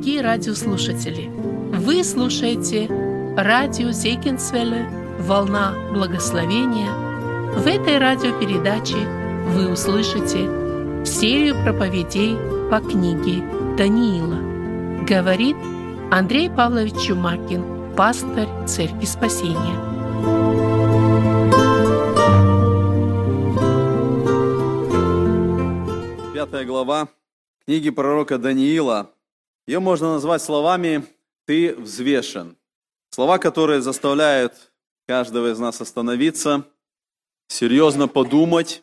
дорогие радиослушатели! Вы слушаете радио Зейкинсвелле «Волна благословения». В этой радиопередаче вы услышите серию проповедей по книге Даниила. Говорит Андрей Павлович Чумакин, пастор Церкви Спасения. Пятая глава книги пророка Даниила. Ее можно назвать словами «ты взвешен». Слова, которые заставляют каждого из нас остановиться, серьезно подумать,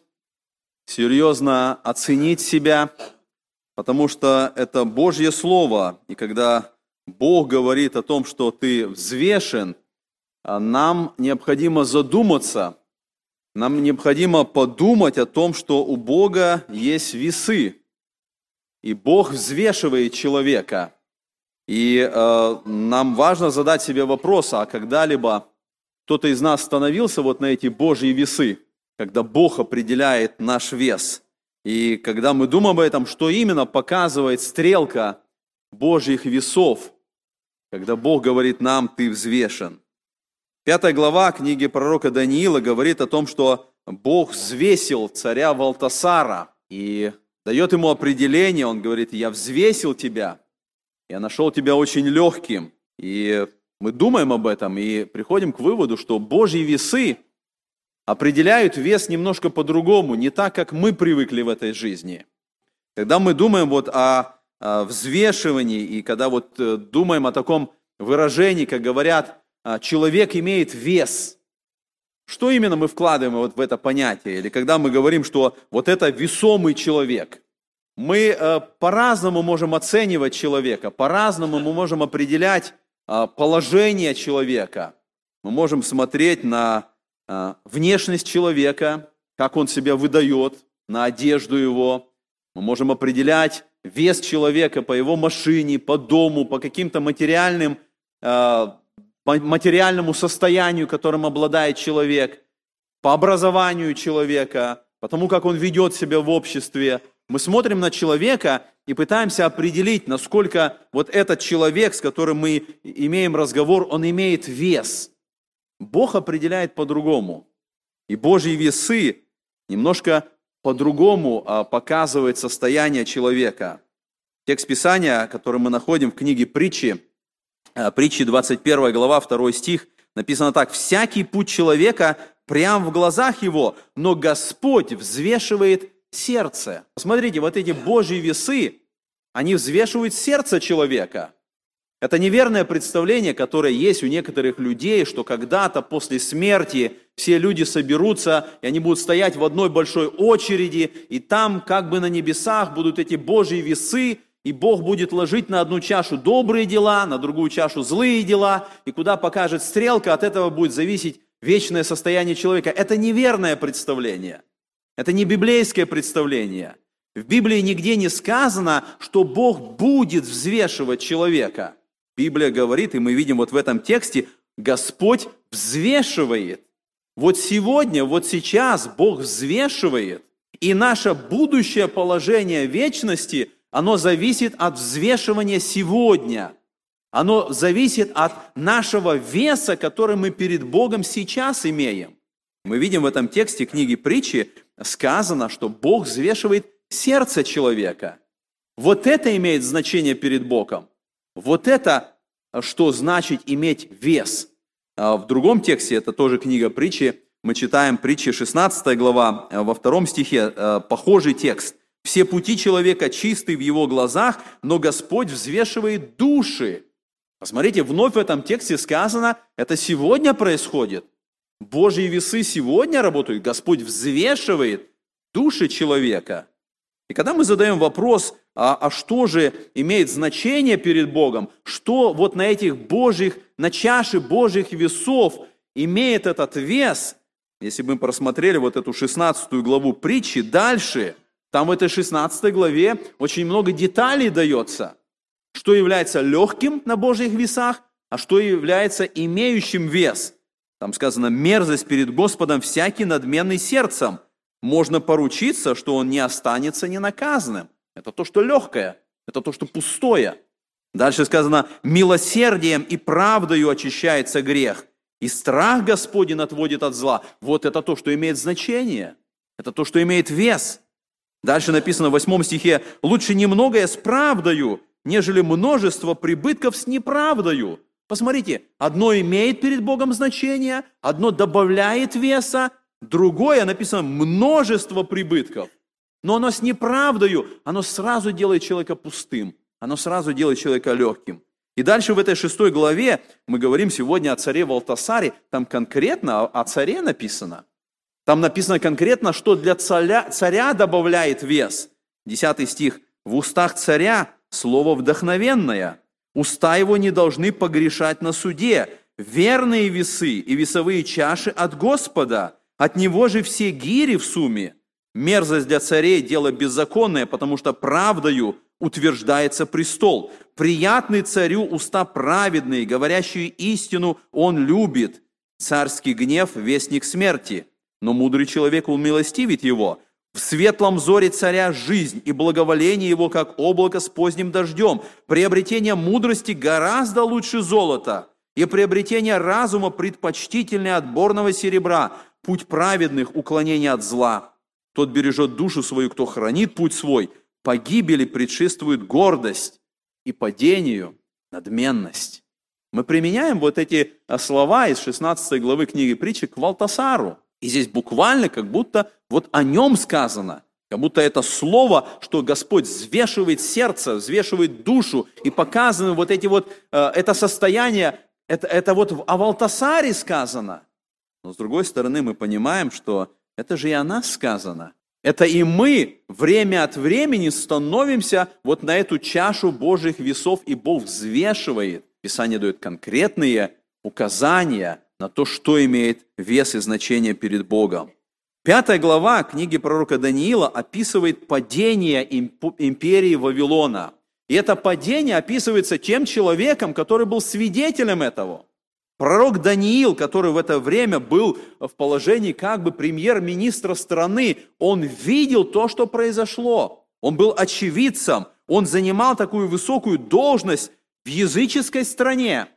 серьезно оценить себя, потому что это Божье Слово. И когда Бог говорит о том, что ты взвешен, нам необходимо задуматься, нам необходимо подумать о том, что у Бога есть весы, и Бог взвешивает человека. И э, нам важно задать себе вопрос, а когда-либо кто-то из нас становился вот на эти Божьи весы, когда Бог определяет наш вес. И когда мы думаем об этом, что именно показывает стрелка Божьих весов, когда Бог говорит нам, ты взвешен. Пятая глава книги пророка Даниила говорит о том, что Бог взвесил царя Валтасара. И дает ему определение, он говорит, я взвесил тебя, я нашел тебя очень легким. И мы думаем об этом и приходим к выводу, что Божьи весы определяют вес немножко по-другому, не так, как мы привыкли в этой жизни. Когда мы думаем вот о, о взвешивании и когда вот э, думаем о таком выражении, как говорят, «А, человек имеет вес – что именно мы вкладываем вот в это понятие? Или когда мы говорим, что вот это весомый человек. Мы э, по-разному можем оценивать человека, по-разному мы можем определять э, положение человека. Мы можем смотреть на э, внешность человека, как он себя выдает, на одежду его. Мы можем определять вес человека по его машине, по дому, по каким-то материальным по материальному состоянию, которым обладает человек, по образованию человека, по тому, как он ведет себя в обществе. Мы смотрим на человека и пытаемся определить, насколько вот этот человек, с которым мы имеем разговор, он имеет вес. Бог определяет по-другому. И Божьи весы немножко по-другому а, показывают состояние человека. Текст Писания, который мы находим в книге притчи, притчи 21 глава, 2 стих, написано так. «Всякий путь человека прям в глазах его, но Господь взвешивает сердце». Смотрите, вот эти Божьи весы, они взвешивают сердце человека. Это неверное представление, которое есть у некоторых людей, что когда-то после смерти все люди соберутся, и они будут стоять в одной большой очереди, и там, как бы на небесах, будут эти Божьи весы, и Бог будет ложить на одну чашу добрые дела, на другую чашу злые дела, и куда покажет стрелка, от этого будет зависеть вечное состояние человека. Это неверное представление. Это не библейское представление. В Библии нигде не сказано, что Бог будет взвешивать человека. Библия говорит, и мы видим вот в этом тексте, Господь взвешивает. Вот сегодня, вот сейчас Бог взвешивает. И наше будущее положение вечности – оно зависит от взвешивания сегодня. Оно зависит от нашего веса, который мы перед Богом сейчас имеем. Мы видим в этом тексте книги притчи сказано, что Бог взвешивает сердце человека. Вот это имеет значение перед Богом. Вот это, что значит иметь вес. А в другом тексте, это тоже книга притчи, мы читаем притчи 16 глава, во втором стихе, э, похожий текст. Все пути человека чисты в его глазах, но Господь взвешивает души. Посмотрите, вновь в этом тексте сказано, это сегодня происходит. Божьи весы сегодня работают, Господь взвешивает души человека. И когда мы задаем вопрос, а, а что же имеет значение перед Богом, что вот на этих Божьих, на чаше Божьих весов имеет этот вес, если бы мы просмотрели вот эту 16 главу притчи, дальше – там в этой 16 главе очень много деталей дается, что является легким на Божьих весах, а что является имеющим вес. Там сказано, мерзость перед Господом всякий надменный сердцем. Можно поручиться, что он не останется ненаказанным. Это то, что легкое, это то, что пустое. Дальше сказано, милосердием и правдою очищается грех, и страх Господень отводит от зла. Вот это то, что имеет значение. Это то, что имеет вес. Дальше написано в 8 стихе, лучше немногое с правдою, нежели множество прибытков с неправдою. Посмотрите, одно имеет перед Богом значение, одно добавляет веса, другое написано множество прибытков. Но оно с неправдою, оно сразу делает человека пустым, оно сразу делает человека легким. И дальше в этой шестой главе мы говорим сегодня о царе Валтасаре, там конкретно о царе написано. Там написано конкретно, что для царя, царя добавляет вес. Десятый стих. «В устах царя слово вдохновенное, уста его не должны погрешать на суде, верные весы и весовые чаши от Господа, от него же все гири в сумме. Мерзость для царей – дело беззаконное, потому что правдою утверждается престол. Приятный царю уста праведные, говорящие истину он любит. Царский гнев – вестник смерти, но мудрый человек умилостивит его. В светлом взоре царя жизнь и благоволение его, как облако с поздним дождем. Приобретение мудрости гораздо лучше золота, и приобретение разума предпочтительнее отборного серебра. Путь праведных – уклонение от зла. Тот бережет душу свою, кто хранит путь свой. Погибели предшествует гордость, и падению надменность. Мы применяем вот эти слова из 16 главы книги притчи к Валтасару – и здесь буквально как будто вот о нем сказано, как будто это слово, что Господь взвешивает сердце, взвешивает душу и показано вот эти вот, э, это состояние, это, это вот о Валтасаре сказано. Но с другой стороны мы понимаем, что это же и о нас сказано. Это и мы время от времени становимся вот на эту чашу Божьих весов, и Бог взвешивает. Писание дает конкретные указания – на то, что имеет вес и значение перед Богом. Пятая глава книги пророка Даниила описывает падение империи Вавилона. И это падение описывается тем человеком, который был свидетелем этого. Пророк Даниил, который в это время был в положении как бы премьер-министра страны, он видел то, что произошло. Он был очевидцем, он занимал такую высокую должность в языческой стране,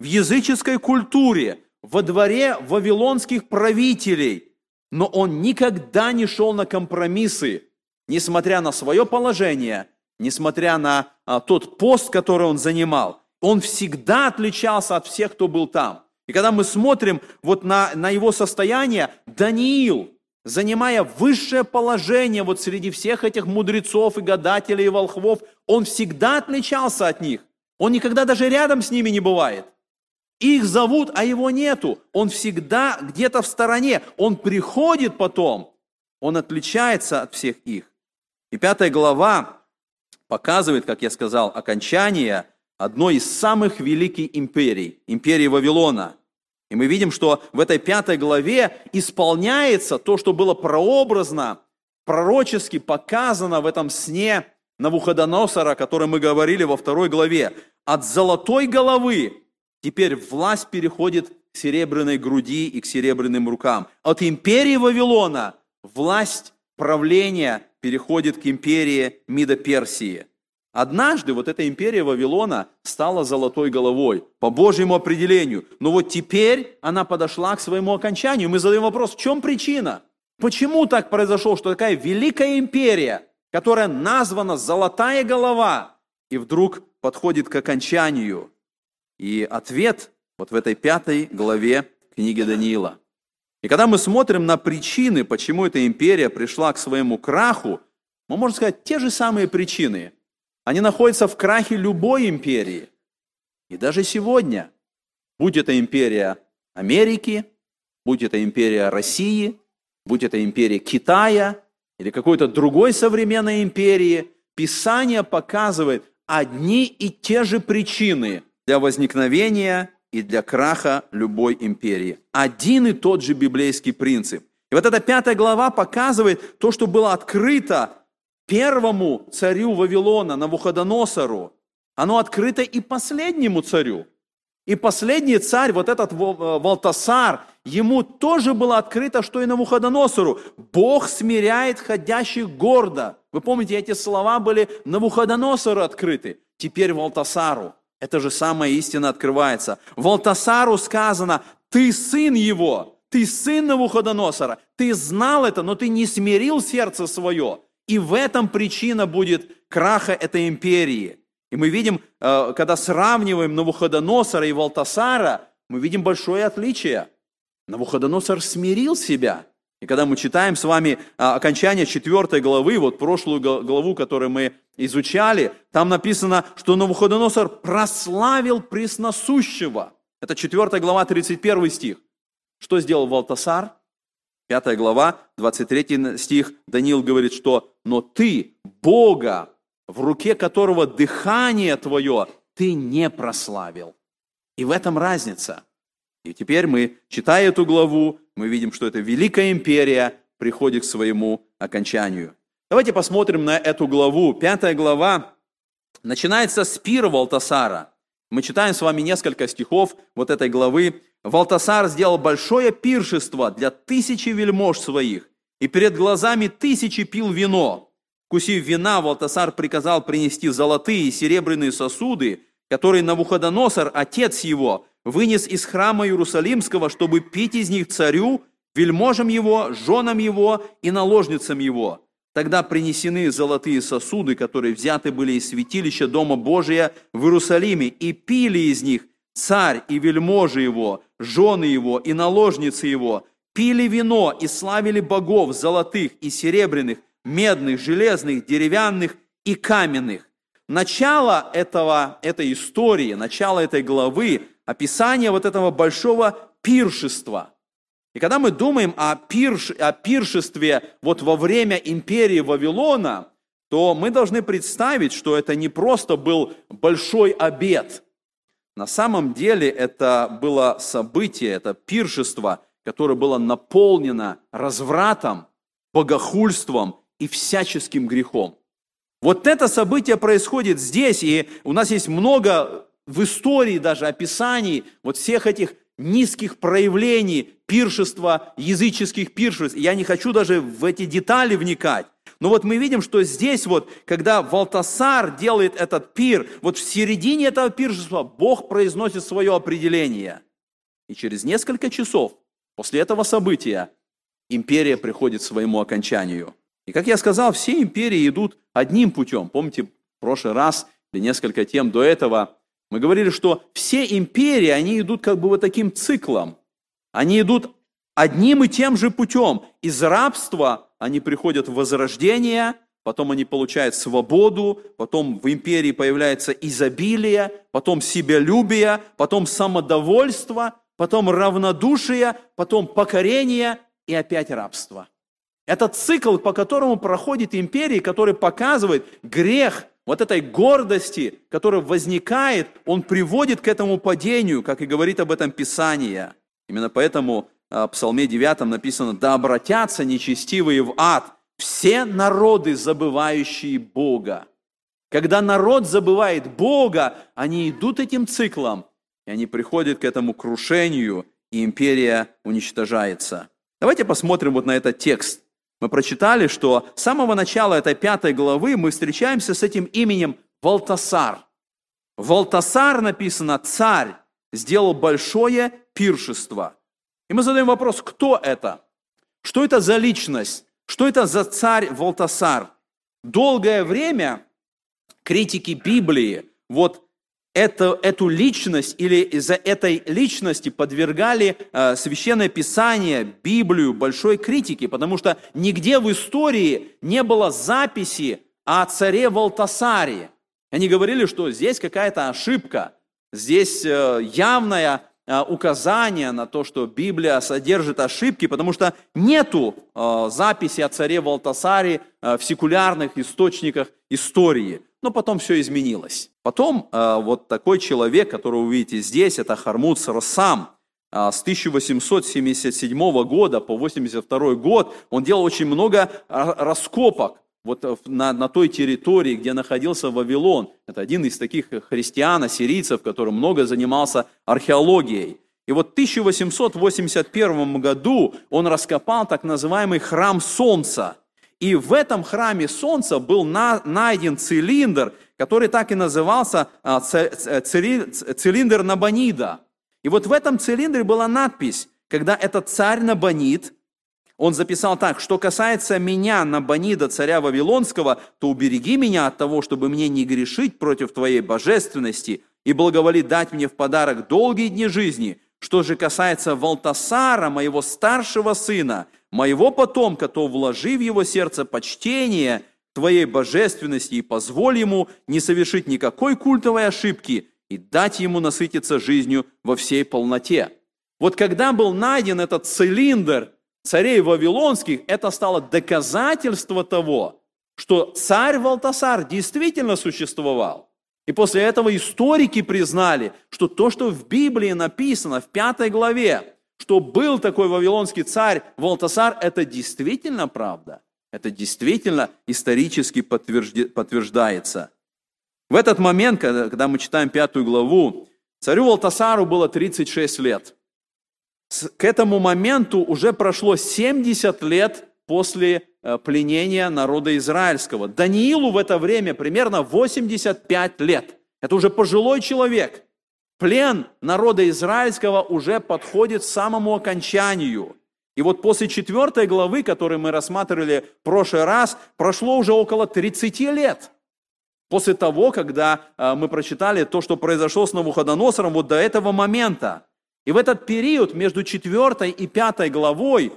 в языческой культуре, во дворе вавилонских правителей, но он никогда не шел на компромиссы, несмотря на свое положение, несмотря на а, тот пост, который он занимал. Он всегда отличался от всех, кто был там. И когда мы смотрим вот на, на его состояние, Даниил, занимая высшее положение вот среди всех этих мудрецов и гадателей и волхвов, он всегда отличался от них. Он никогда даже рядом с ними не бывает. Их зовут, а его нету. Он всегда где-то в стороне. Он приходит потом. Он отличается от всех их. И пятая глава показывает, как я сказал, окончание одной из самых великих империй, империи Вавилона. И мы видим, что в этой пятой главе исполняется то, что было прообразно, пророчески показано в этом сне Навуходоносора, о котором мы говорили во второй главе. От золотой головы Теперь власть переходит к серебряной груди и к серебряным рукам. От империи Вавилона власть правления переходит к империи Мида Персии. Однажды вот эта империя Вавилона стала золотой головой по Божьему определению. Но вот теперь она подошла к своему окончанию. Мы задаем вопрос, в чем причина? Почему так произошло, что такая великая империя, которая названа «золотая голова», и вдруг подходит к окончанию? И ответ вот в этой пятой главе книги Даниила. И когда мы смотрим на причины, почему эта империя пришла к своему краху, мы можем сказать, те же самые причины. Они находятся в крахе любой империи. И даже сегодня, будь это империя Америки, будь это империя России, будь это империя Китая или какой-то другой современной империи, Писание показывает одни и те же причины – для возникновения и для краха любой империи. Один и тот же библейский принцип. И вот эта пятая глава показывает то, что было открыто первому царю Вавилона, Навуходоносору. Оно открыто и последнему царю. И последний царь, вот этот Валтасар, ему тоже было открыто, что и Навуходоносору. Бог смиряет ходящих гордо. Вы помните, эти слова были Навуходоносору открыты. теперь Валтасару. Это же самая истина открывается. Валтасару сказано, ты сын его, ты сын Навуходоносора, ты знал это, но ты не смирил сердце свое. И в этом причина будет краха этой империи. И мы видим, э, когда сравниваем Навуходоносора и Валтасара, мы видим большое отличие. Навуходоносор смирил себя. И когда мы читаем с вами а, окончание четвертой главы, вот прошлую главу, которую мы изучали, там написано, что Навуходоносор прославил пресносущего. Это четвертая глава, 31 стих. Что сделал Валтасар? Пятая глава, 23 стих, Даниил говорит, что «но ты, Бога, в руке которого дыхание твое, ты не прославил». И в этом разница – и теперь мы, читая эту главу, мы видим, что эта великая империя приходит к своему окончанию. Давайте посмотрим на эту главу. Пятая глава начинается с пира Валтасара. Мы читаем с вами несколько стихов вот этой главы. Валтасар сделал большое пиршество для тысячи вельмож своих, и перед глазами тысячи пил вино. Кусив вина, Валтасар приказал принести золотые и серебряные сосуды, которые Навуходоносор, отец его, вынес из храма Иерусалимского, чтобы пить из них царю, вельможам его, женам его и наложницам его. Тогда принесены золотые сосуды, которые взяты были из святилища Дома Божия в Иерусалиме, и пили из них царь и вельможи его, жены его и наложницы его, пили вино и славили богов золотых и серебряных, медных, железных, деревянных и каменных. Начало этого, этой истории, начало этой главы описание вот этого большого пиршества. И когда мы думаем о, пирш, о пиршестве вот во время империи Вавилона, то мы должны представить, что это не просто был большой обед. На самом деле это было событие, это пиршество, которое было наполнено развратом, богохульством и всяческим грехом. Вот это событие происходит здесь, и у нас есть много в истории даже описаний вот всех этих низких проявлений пиршества, языческих пиршеств. Я не хочу даже в эти детали вникать. Но вот мы видим, что здесь вот, когда Валтасар делает этот пир, вот в середине этого пиршества Бог произносит свое определение. И через несколько часов после этого события империя приходит к своему окончанию. И как я сказал, все империи идут одним путем. Помните, в прошлый раз или несколько тем до этого мы говорили, что все империи, они идут как бы вот таким циклом. Они идут одним и тем же путем. Из рабства они приходят в возрождение, потом они получают свободу, потом в империи появляется изобилие, потом себялюбие, потом самодовольство, потом равнодушие, потом покорение и опять рабство. Это цикл, по которому проходит империя, который показывает грех вот этой гордости, которая возникает, он приводит к этому падению, как и говорит об этом Писание. Именно поэтому а, в Псалме 9 написано, «Да обратятся нечестивые в ад, все народы, забывающие Бога». Когда народ забывает Бога, они идут этим циклом, и они приходят к этому крушению, и империя уничтожается. Давайте посмотрим вот на этот текст. Мы прочитали, что с самого начала этой пятой главы мы встречаемся с этим именем Валтасар. Валтасар написано «царь», сделал большое пиршество. И мы задаем вопрос, кто это? Что это за личность? Что это за царь Валтасар? Долгое время критики Библии вот это, эту личность или из-за этой личности подвергали э, Священное Писание, Библию большой критике, потому что нигде в истории не было записи о царе Валтасаре. Они говорили, что здесь какая-то ошибка, здесь э, явное э, указание на то, что Библия содержит ошибки, потому что нету э, записи о царе Валтасаре э, в секулярных источниках истории но потом все изменилось. Потом э, вот такой человек, которого вы видите здесь, это Хармут Сарсам, э, с 1877 года по 82 год, он делал очень много раскопок вот на, на той территории, где находился Вавилон. Это один из таких христиан, ассирийцев, который много занимался археологией. И вот в 1881 году он раскопал так называемый храм Солнца – и в этом храме Солнца был на, найден цилиндр, который так и назывался а, цилиндр Набонида. И вот в этом цилиндре была надпись, когда этот царь Набонид, он записал так, что касается меня, Набонида, царя Вавилонского, то убереги меня от того, чтобы мне не грешить против твоей божественности и благоволи дать мне в подарок долгие дни жизни. Что же касается Валтасара, моего старшего сына, моего потомка, то вложи в его сердце почтение твоей божественности и позволь ему не совершить никакой культовой ошибки и дать ему насытиться жизнью во всей полноте. Вот когда был найден этот цилиндр царей вавилонских, это стало доказательство того, что царь Валтасар действительно существовал. И после этого историки признали, что то, что в Библии написано в пятой главе, что был такой вавилонский царь Валтасар, это действительно правда. Это действительно исторически подтверждается. В этот момент, когда мы читаем пятую главу, царю Валтасару было 36 лет. К этому моменту уже прошло 70 лет после э, пленения народа израильского. Даниилу в это время примерно 85 лет. Это уже пожилой человек. Плен народа израильского уже подходит к самому окончанию. И вот после четвертой главы, которую мы рассматривали в прошлый раз, прошло уже около 30 лет. После того, когда э, мы прочитали то, что произошло с Навуходоносором, вот до этого момента. И в этот период между четвертой и пятой главой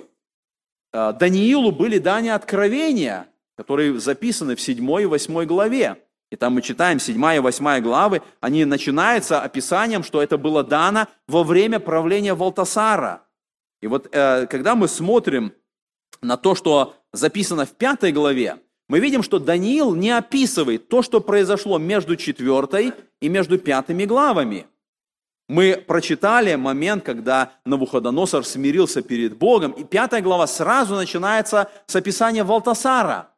э, Даниилу были даны откровения, которые записаны в седьмой и восьмой главе. И там мы читаем, седьмая и восьмая главы, они начинаются описанием, что это было дано во время правления Валтасара – и вот э, когда мы смотрим на то, что записано в пятой главе, мы видим, что Даниил не описывает то, что произошло между четвертой и между пятыми главами. Мы прочитали момент, когда Навуходоносор смирился перед Богом, и пятая глава сразу начинается с описания Валтасара.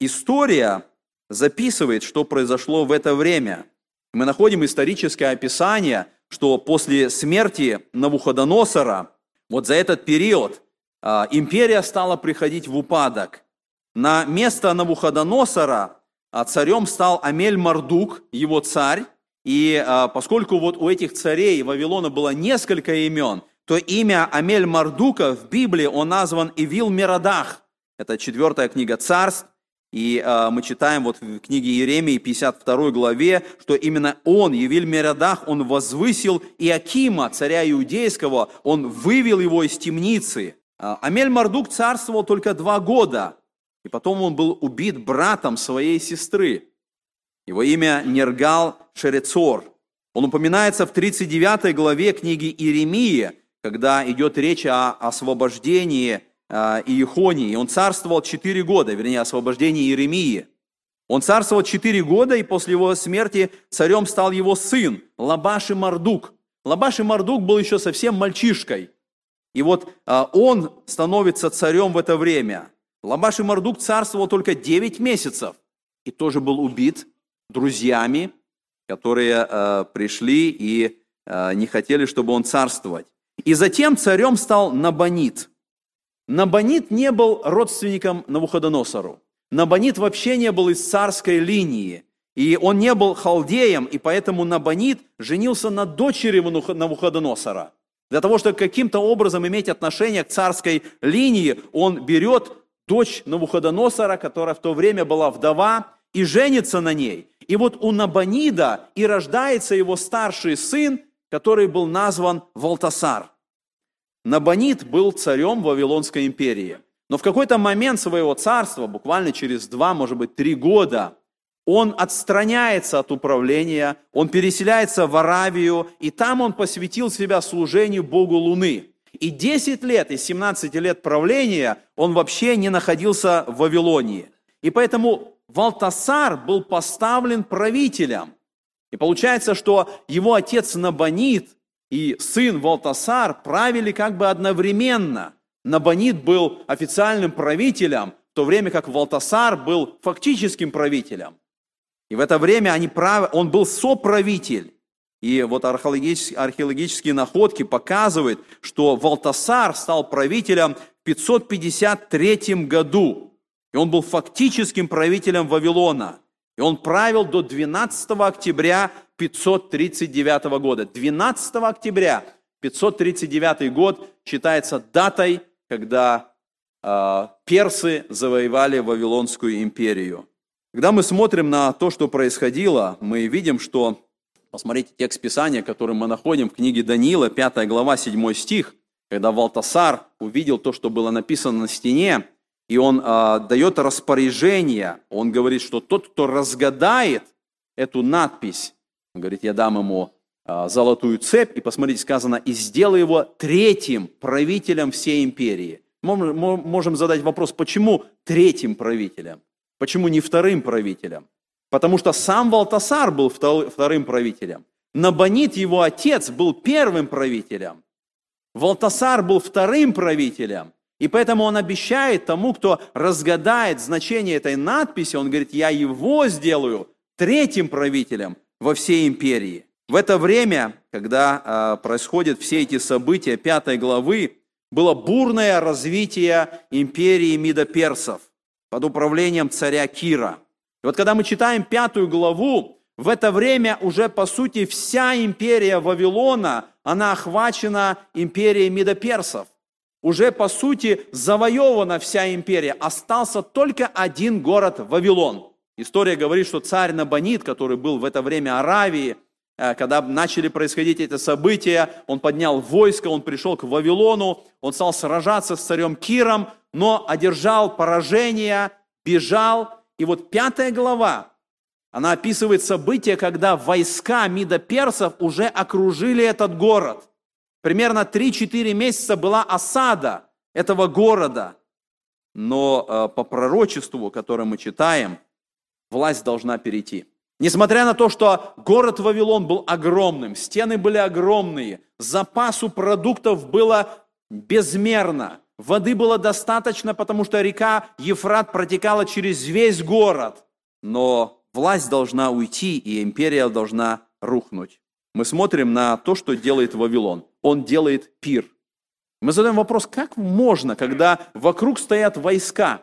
История записывает, что произошло в это время. Мы находим историческое описание, что после смерти Навуходоносора вот за этот период а, империя стала приходить в упадок. На место Навуходоносора а, царем стал Амель Мардук, его царь. И а, поскольку вот у этих царей Вавилона было несколько имен, то имя Амель Мардука в Библии он назван Ивил Мирадах. Это четвертая книга царств. И э, мы читаем вот в книге Иеремии 52 главе, что именно он, Евиль Мерадах, он возвысил Иакима, царя иудейского, он вывел его из темницы. Амель Мардук царствовал только два года, и потом он был убит братом своей сестры. Его имя Нергал Шерецор. Он упоминается в 39 главе книги Иеремии, когда идет речь о освобождении а, Иехонии. Он царствовал 4 года, вернее, освобождение Иеремии. Он царствовал 4 года, и после его смерти царем стал его сын, Лабаши Мардук. Лабаши Мардук был еще совсем мальчишкой. И вот а, он становится царем в это время. Лабаши Мардук царствовал только 9 месяцев и тоже был убит друзьями, которые а, пришли и не хотели, чтобы он царствовать. И затем царем стал Набонит – Набонит не был родственником Навуходоносору. Набонит вообще не был из царской линии. И он не был халдеем, и поэтому Набонит женился на дочери Навуходоносора. Для того, чтобы каким-то образом иметь отношение к царской линии, он берет дочь Навуходоносора, которая в то время была вдова, и женится на ней. И вот у Набонида и рождается его старший сын, который был назван Валтасар – Набонид был царем Вавилонской империи. Но в какой-то момент своего царства, буквально через два, может быть, три года, он отстраняется от управления, он переселяется в Аравию, и там он посвятил себя служению Богу Луны. И 10 лет из 17 лет правления он вообще не находился в Вавилонии. И поэтому Валтасар был поставлен правителем. И получается, что его отец Набонид и сын Валтасар правили как бы одновременно. Набонид был официальным правителем, в то время как Валтасар был фактическим правителем. И в это время они прав... он был соправитель. И вот археологические, находки показывают, что Валтасар стал правителем в 553 году. И он был фактическим правителем Вавилона. И он правил до 12 октября 539 года. 12 октября 539 год считается датой, когда э, персы завоевали Вавилонскую империю. Когда мы смотрим на то, что происходило, мы видим, что, посмотрите текст Писания, который мы находим в книге Даниила, 5 глава, 7 стих, когда Валтасар увидел то, что было написано на стене, и он э, дает распоряжение, он говорит, что тот, кто разгадает эту надпись, он говорит, я дам ему э, золотую цепь, и посмотрите, сказано, и сделай его третьим правителем всей империи. Мы можем задать вопрос, почему третьим правителем? Почему не вторым правителем? Потому что сам Валтасар был вторым правителем. Набонит, его отец, был первым правителем. Валтасар был вторым правителем. И поэтому он обещает тому, кто разгадает значение этой надписи, он говорит, я его сделаю третьим правителем во всей империи. В это время, когда э, происходят все эти события пятой главы, было бурное развитие империи Мидоперсов под управлением царя Кира. И вот когда мы читаем пятую главу, в это время уже, по сути, вся империя Вавилона, она охвачена империей Медоперсов. Уже, по сути, завоевана вся империя. Остался только один город Вавилон. История говорит, что царь Набонид, который был в это время Аравии, э, когда начали происходить эти события, он поднял войско, он пришел к Вавилону, он стал сражаться с царем Киром, но одержал поражение, бежал. И вот пятая глава, она описывает события, когда войска Мидоперсов уже окружили этот город. Примерно 3-4 месяца была осада этого города. Но э, по пророчеству, которое мы читаем, власть должна перейти. Несмотря на то, что город Вавилон был огромным, стены были огромные, запасу продуктов было безмерно, Воды было достаточно, потому что река Ефрат протекала через весь город. Но власть должна уйти, и империя должна рухнуть. Мы смотрим на то, что делает Вавилон. Он делает пир. Мы задаем вопрос, как можно, когда вокруг стоят войска,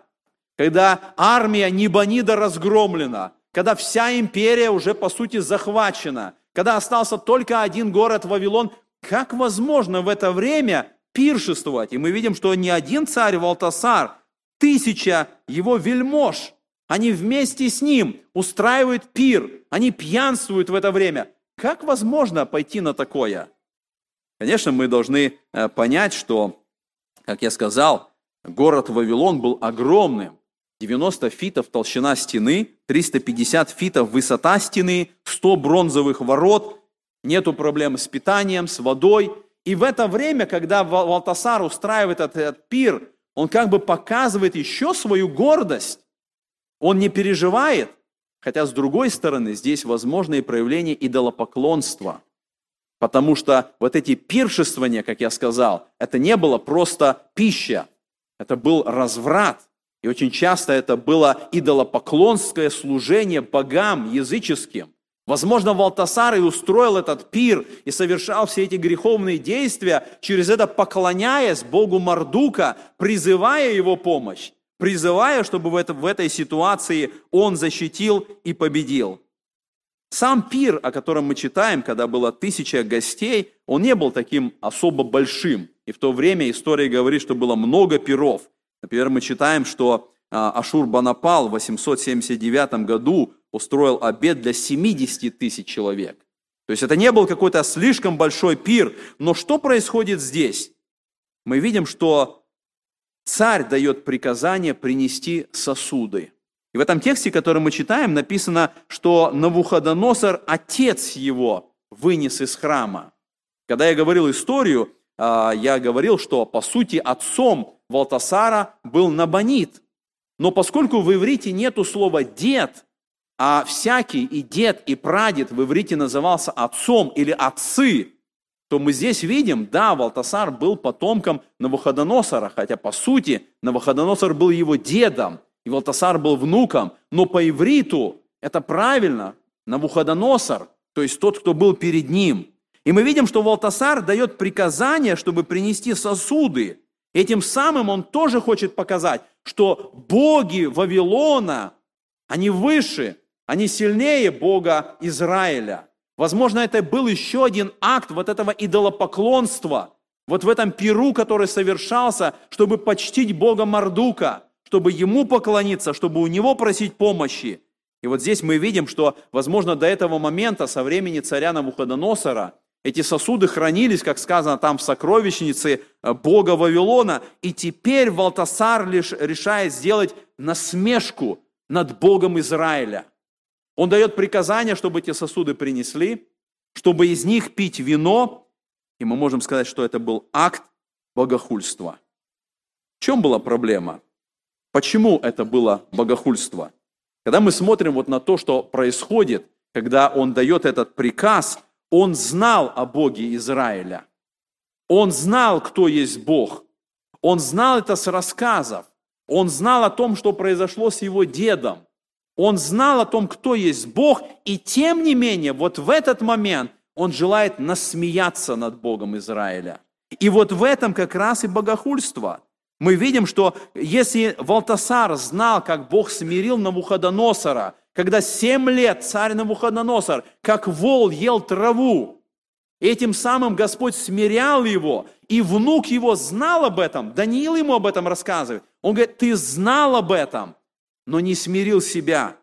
когда армия Небанида разгромлена, когда вся империя уже по сути захвачена, когда остался только один город Вавилон, как возможно в это время пиршествовать. И мы видим, что не один царь Валтасар, тысяча его вельмож, они вместе с ним устраивают пир, они пьянствуют в это время. Как возможно пойти на такое? Конечно, мы должны э, понять, что, как я сказал, город Вавилон был огромным. 90 фитов толщина стены, 350 фитов высота стены, 100 бронзовых ворот, нету проблем с питанием, с водой – и в это время, когда Валтасар устраивает этот, этот пир, он как бы показывает еще свою гордость. Он не переживает, хотя с другой стороны здесь возможно и проявление идолопоклонства. Потому что вот эти пиршествования, как я сказал, это не было просто пища, это был разврат. И очень часто это было идолопоклонское служение богам языческим. Возможно, Валтасар и устроил этот пир и совершал все эти греховные действия, через это поклоняясь Богу Мардука, призывая его помощь, призывая, чтобы в, это, в этой ситуации он защитил и победил. Сам пир, о котором мы читаем, когда было тысяча гостей, он не был таким особо большим. И в то время история говорит, что было много пиров. Например, мы читаем, что а, Ашур Банапал в 879 году устроил обед для 70 тысяч человек. То есть это не был какой-то слишком большой пир. Но что происходит здесь? Мы видим, что царь дает приказание принести сосуды. И в этом тексте, который мы читаем, написано, что Навуходоносор, отец его, вынес из храма. Когда я говорил историю, а, я говорил, что по сути отцом Валтасара был Набонит. Но поскольку в иврите нету слова «дед», а всякий и дед, и прадед в иврите назывался отцом или отцы, то мы здесь видим, да, Валтасар был потомком Навуходоносора, хотя по сути Навуходоносор был его дедом, и Валтасар был внуком, но по ивриту это правильно, Навуходоносор, то есть тот, кто был перед ним. И мы видим, что Валтасар дает приказание, чтобы принести сосуды. Этим самым он тоже хочет показать, что боги Вавилона, они выше, они сильнее Бога Израиля. Возможно, это был еще один акт вот этого идолопоклонства, вот в этом пиру, который совершался, чтобы почтить Бога Мардука, чтобы ему поклониться, чтобы у него просить помощи. И вот здесь мы видим, что, возможно, до этого момента, со времени царя Навуходоносора, эти сосуды хранились, как сказано там, в сокровищнице э, Бога Вавилона. И теперь Валтасар лишь решает сделать насмешку над Богом Израиля. Он дает приказание, чтобы эти сосуды принесли, чтобы из них пить вино. И мы можем сказать, что это был акт богохульства. В чем была проблема? Почему это было богохульство? Когда мы смотрим вот на то, что происходит, когда он дает этот приказ, он знал о Боге Израиля. Он знал, кто есть Бог. Он знал это с рассказов. Он знал о том, что произошло с его дедом. Он знал о том, кто есть Бог, и тем не менее, вот в этот момент он желает насмеяться над Богом Израиля. И вот в этом как раз и богохульство. Мы видим, что если Валтасар знал, как Бог смирил Навуходоносора, когда семь лет царь Навуходоносор, как вол, ел траву, этим самым Господь смирял его, и внук его знал об этом, Даниил ему об этом рассказывает. Он говорит, ты знал об этом, но не смирил себя.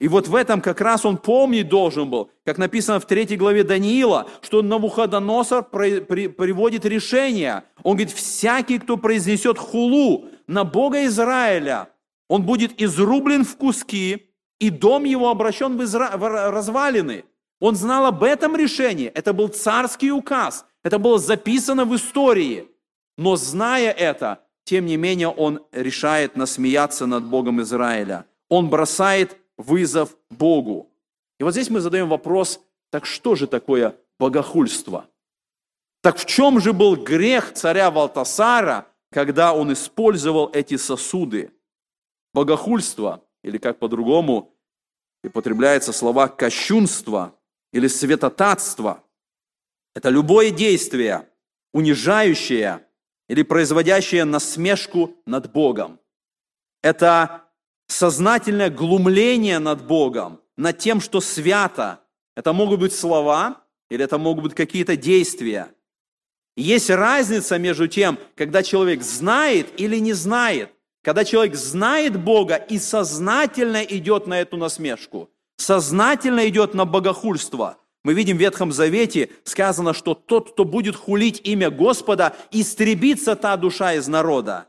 И вот в этом как раз он помнить должен был, как написано в третьей главе Даниила, что Навуходоносор приводит решение. Он говорит, всякий, кто произнесет хулу на Бога Израиля, он будет изрублен в куски, и дом его обращен в, изра... в развалины. Он знал об этом решении. Это был царский указ. Это было записано в истории. Но зная это, тем не менее он решает насмеяться над Богом Израиля. Он бросает вызов Богу. И вот здесь мы задаем вопрос, так что же такое богохульство? Так в чем же был грех царя Валтасара, когда он использовал эти сосуды? Богохульство, или как по-другому, употребляется слова кощунство или светотатство. Это любое действие, унижающее или производящее насмешку над Богом. Это сознательное глумление над Богом, над тем, что свято. Это могут быть слова или это могут быть какие-то действия. Есть разница между тем, когда человек знает или не знает. Когда человек знает Бога и сознательно идет на эту насмешку, сознательно идет на богохульство. Мы видим в Ветхом Завете сказано, что тот, кто будет хулить имя Господа, истребится та душа из народа.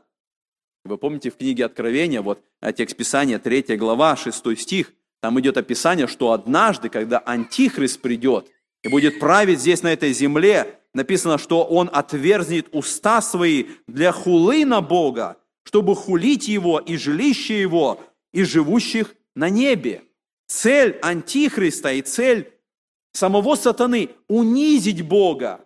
Вы помните в книге Откровения, вот текст Писания, 3 глава, 6 стих, там идет описание, что однажды, когда Антихрист придет и будет править здесь, на этой земле, написано, что он отверзнет уста свои для хулы на Бога, чтобы хулить Его и жилище Его, и живущих на небе. Цель Антихриста и цель самого сатаны – унизить Бога,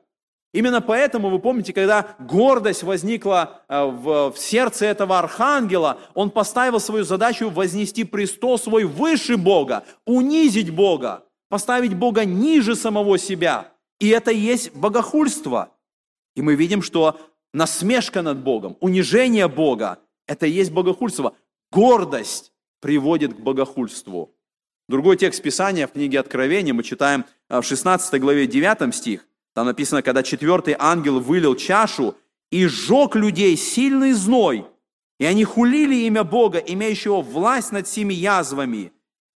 Именно поэтому, вы помните, когда гордость возникла э, в, сердце этого архангела, он поставил свою задачу вознести престол свой выше Бога, унизить Бога, поставить Бога ниже самого себя. И это есть богохульство. И мы видим, что насмешка над Богом, унижение Бога – это и есть богохульство. Гордость приводит к богохульству. Другой текст Писания в книге Откровения мы читаем э, в 16 главе 9 стих. Там написано, когда четвертый ангел вылил чашу и сжег людей сильный зной, и они хулили имя Бога, имеющего власть над всеми язвами,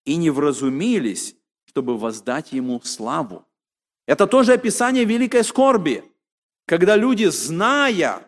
и не вразумились, чтобы воздать Ему славу. Это тоже описание великой скорби, когда люди, зная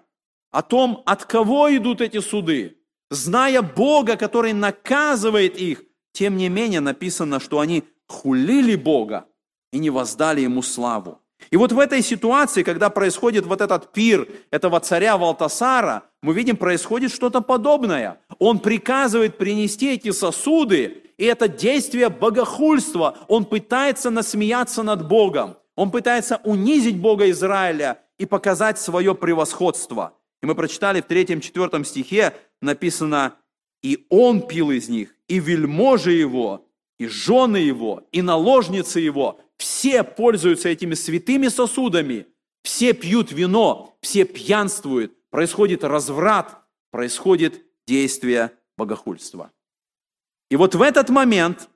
о том, от кого идут эти суды, зная Бога, который наказывает их, тем не менее написано, что они хулили Бога и не воздали Ему славу. И вот в этой ситуации, когда происходит вот этот пир этого царя Валтасара, мы видим, происходит что-то подобное. Он приказывает принести эти сосуды, и это действие богохульства. Он пытается насмеяться над Богом. Он пытается унизить Бога Израиля и показать свое превосходство. И мы прочитали в 3-4 стихе, написано, «И он пил из них, и вельможи его, и жены его, и наложницы его, все пользуются этими святыми сосудами, все пьют вино, все пьянствуют, происходит разврат, происходит действие богохульства. И вот в этот момент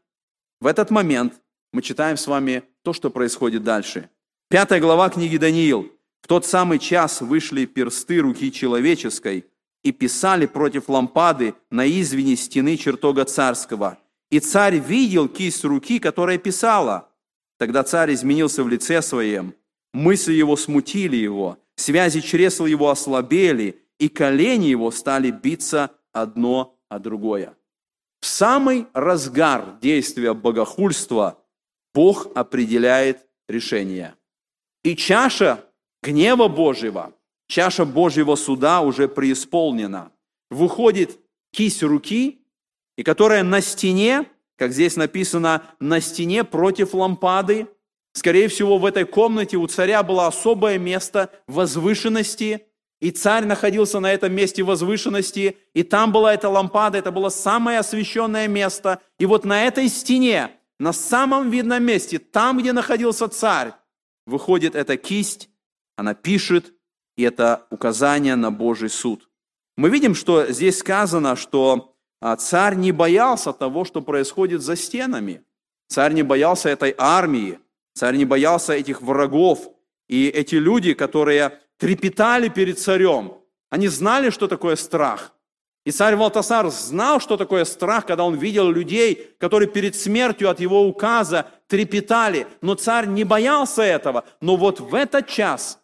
в этот момент мы читаем с вами то, что происходит дальше. Пятая глава книги Даниил. В тот самый час вышли персты руки человеческой и писали против лампады на извине стены чертога царского. И царь видел кисть руки, которая писала. Тогда царь изменился в лице своем, мысли его смутили его, связи чресла его ослабели, и колени его стали биться одно о другое. В самый разгар действия богохульства Бог определяет решение. И чаша гнева Божьего, чаша Божьего суда уже преисполнена. Выходит кисть руки, и которая на стене, как здесь написано, на стене против лампады. Скорее всего, в этой комнате у царя было особое место возвышенности, и царь находился на этом месте возвышенности, и там была эта лампада, это было самое освященное место. И вот на этой стене, на самом видном месте, там, где находился царь, выходит эта кисть, она пишет, и это указание на Божий суд. Мы видим, что здесь сказано, что а, царь не боялся того, что происходит за стенами. Царь не боялся этой армии, царь не боялся этих врагов. И эти люди, которые трепетали перед царем. Они знали, что такое страх. И царь Валтасар знал, что такое страх, когда он видел людей, которые перед смертью от его указа трепетали. Но царь не боялся этого. Но вот в этот час,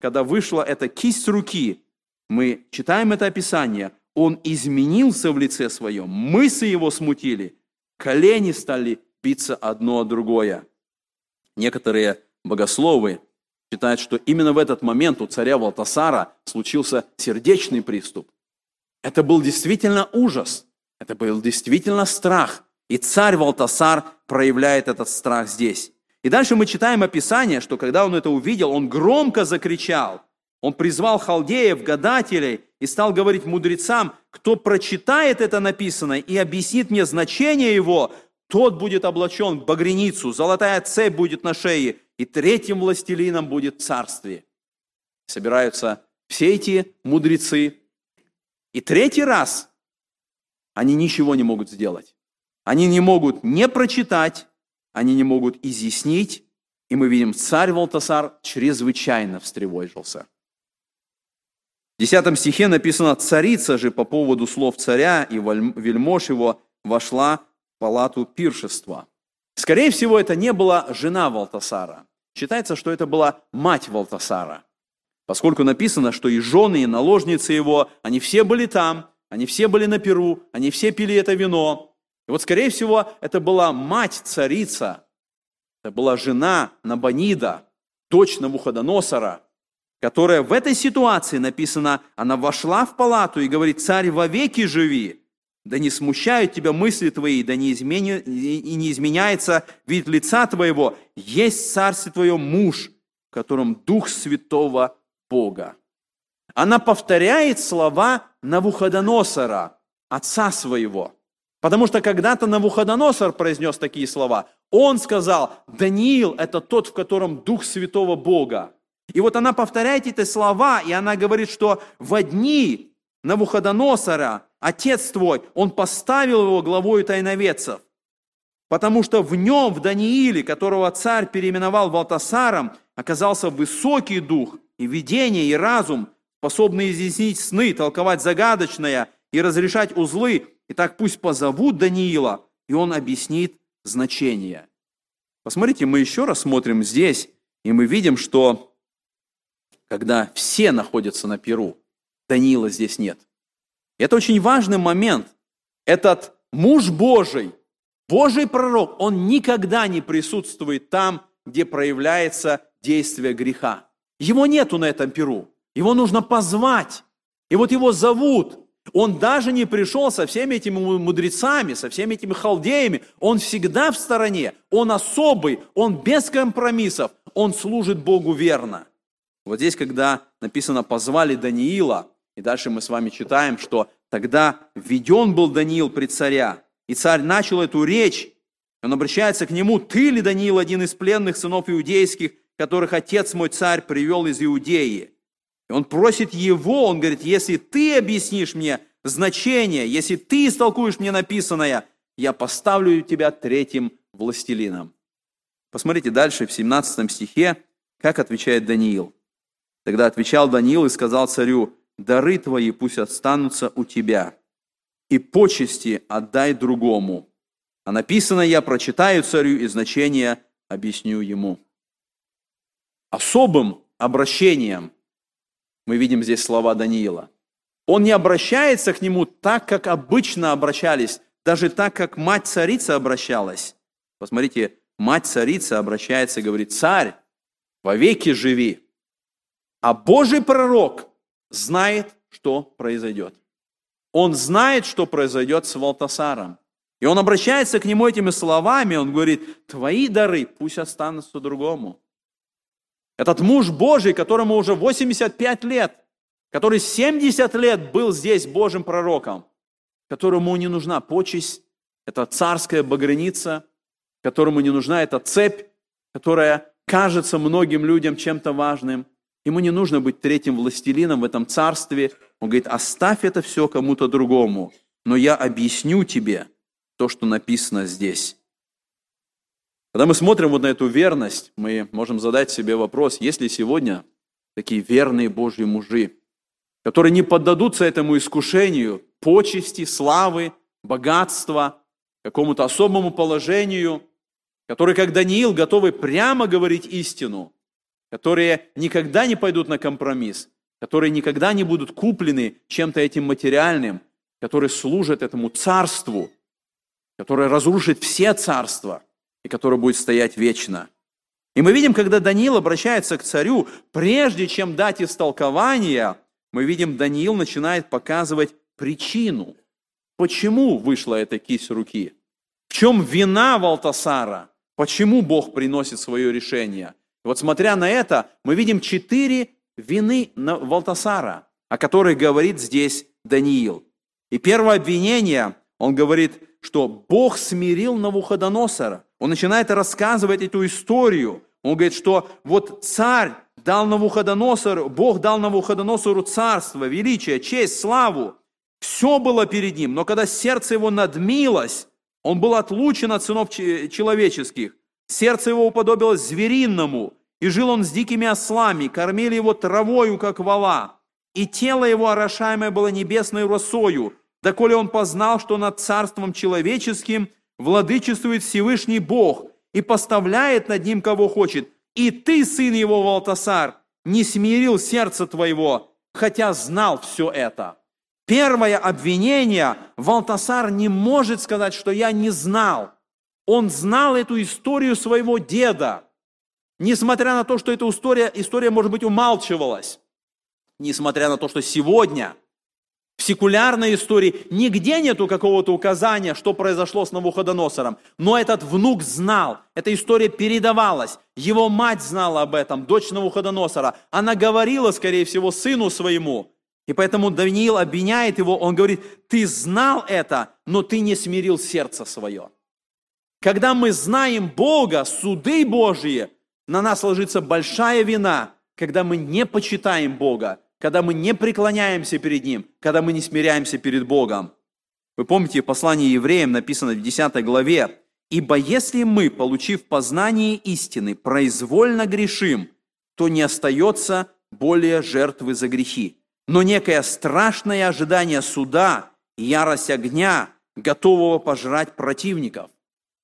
когда вышла эта кисть руки, мы читаем это описание, он изменился в лице своем, мысли его смутили, колени стали биться одно о другое. Некоторые богословы считает, что именно в этот момент у царя Валтасара случился сердечный приступ. Это был действительно ужас, это был действительно страх. И царь Валтасар проявляет этот страх здесь. И дальше мы читаем описание, что когда он это увидел, он громко закричал. Он призвал халдеев, гадателей и стал говорить мудрецам, кто прочитает это написанное и объяснит мне значение его, тот будет облачен в багряницу, золотая цепь будет на шее, и третьим властелином будет царствие. Собираются все эти мудрецы. И третий раз они ничего не могут сделать. Они не могут не прочитать, они не могут изъяснить. И мы видим, царь Валтасар чрезвычайно встревожился. В 10 стихе написано, царица же по поводу слов царя и вельмож его вошла в палату пиршества. Скорее всего, это не была жена Валтасара. Считается, что это была мать Валтасара, поскольку написано, что и жены, и наложницы его, они все были там, они все были на Перу, они все пили это вино. И вот, скорее всего, это была мать царица, это была жена Набанида, дочь Навуходоносора, которая в этой ситуации написано, она вошла в палату и говорит, царь вовеки живи, да не смущают тебя мысли твои, да не, измени, и не изменяется вид лица твоего. Есть царстве твоем муж, в котором Дух Святого Бога. Она повторяет слова Навуходоносора, отца своего. Потому что когда-то Навуходоносор произнес такие слова. Он сказал, Даниил – это тот, в котором Дух Святого Бога. И вот она повторяет эти слова, и она говорит, что в одни Навуходоносора, отец твой, он поставил его главой тайноведцев, потому что в нем, в Данииле, которого царь переименовал Валтасаром, оказался высокий дух и видение, и разум, способные изъяснить сны, толковать загадочное и разрешать узлы. И так пусть позовут Даниила, и он объяснит значение. Посмотрите, мы еще раз смотрим здесь, и мы видим, что когда все находятся на Перу, Даниила здесь нет. Это очень важный момент. Этот муж Божий, Божий пророк, он никогда не присутствует там, где проявляется действие греха. Его нету на этом перу. Его нужно позвать. И вот его зовут. Он даже не пришел со всеми этими мудрецами, со всеми этими халдеями. Он всегда в стороне. Он особый, он без компромиссов. Он служит Богу верно. Вот здесь, когда написано «позвали Даниила», и дальше мы с вами читаем, что тогда введен был Даниил при царя, и царь начал эту речь, он обращается к нему, «Ты ли, Даниил, один из пленных сынов иудейских, которых отец мой царь привел из Иудеи?» И он просит его, он говорит, «Если ты объяснишь мне значение, если ты истолкуешь мне написанное, я поставлю тебя третьим властелином. Посмотрите дальше в 17 стихе, как отвечает Даниил. Тогда отвечал Даниил и сказал царю, «Дары твои пусть останутся у тебя, и почести отдай другому». А написано, я прочитаю царю и значение объясню ему. Особым обращением мы видим здесь слова Даниила. Он не обращается к нему так, как обычно обращались, даже так, как мать царица обращалась. Посмотрите, мать царица обращается и говорит, «Царь, вовеки живи». А Божий пророк знает, что произойдет. Он знает, что произойдет с Валтасаром. И он обращается к нему этими словами, он говорит, твои дары пусть останутся другому. Этот муж Божий, которому уже 85 лет, который 70 лет был здесь Божьим пророком, которому не нужна почесть, это царская багряница, которому не нужна эта цепь, которая кажется многим людям чем-то важным. Ему не нужно быть третьим властелином в этом царстве. Он говорит, оставь это все кому-то другому, но я объясню тебе то, что написано здесь. Когда мы смотрим вот на эту верность, мы можем задать себе вопрос, есть ли сегодня такие верные Божьи мужи, которые не поддадутся этому искушению почести, славы, богатства, какому-то особому положению, которые, как Даниил, готовы прямо говорить истину, которые никогда не пойдут на компромисс, которые никогда не будут куплены чем-то этим материальным, которые служат этому царству, которое разрушит все царства и которое будет стоять вечно. И мы видим, когда Даниил обращается к царю, прежде чем дать истолкование, мы видим, Даниил начинает показывать причину, почему вышла эта кисть руки, в чем вина Валтасара, почему Бог приносит свое решение. И вот смотря на это, мы видим четыре вины Валтасара, о которых говорит здесь Даниил. И первое обвинение, он говорит, что Бог смирил Навуходоносора. Он начинает рассказывать эту историю. Он говорит, что вот царь дал Навуходоносору, Бог дал Навуходоносору царство, величие, честь, славу. Все было перед ним, но когда сердце его надмилось, он был отлучен от сынов человеческих. Сердце его уподобилось зверинному, и жил он с дикими ослами, кормили его травою, как вала. И тело его орошаемое было небесной росою, доколе он познал, что над царством человеческим владычествует Всевышний Бог и поставляет над ним, кого хочет. И ты, сын его, Валтасар, не смирил сердце твоего, хотя знал все это. Первое обвинение, Валтасар не может сказать, что я не знал. Он знал эту историю своего деда. Несмотря на то, что эта история, история, может быть, умалчивалась. Несмотря на то, что сегодня в секулярной истории нигде нету какого-то указания, что произошло с Навуходоносором. Но этот внук знал, эта история передавалась. Его мать знала об этом, дочь Навуходоносора. Она говорила, скорее всего, сыну своему, и поэтому Даниил обвиняет его, он говорит, ты знал это, но ты не смирил сердце свое. Когда мы знаем Бога, суды Божьи, на нас ложится большая вина, когда мы не почитаем Бога, когда мы не преклоняемся перед Ним, когда мы не смиряемся перед Богом. Вы помните, в послании евреям написано в 10 главе, «Ибо если мы, получив познание истины, произвольно грешим, то не остается более жертвы за грехи, но некое страшное ожидание суда ярость огня, готового пожрать противников.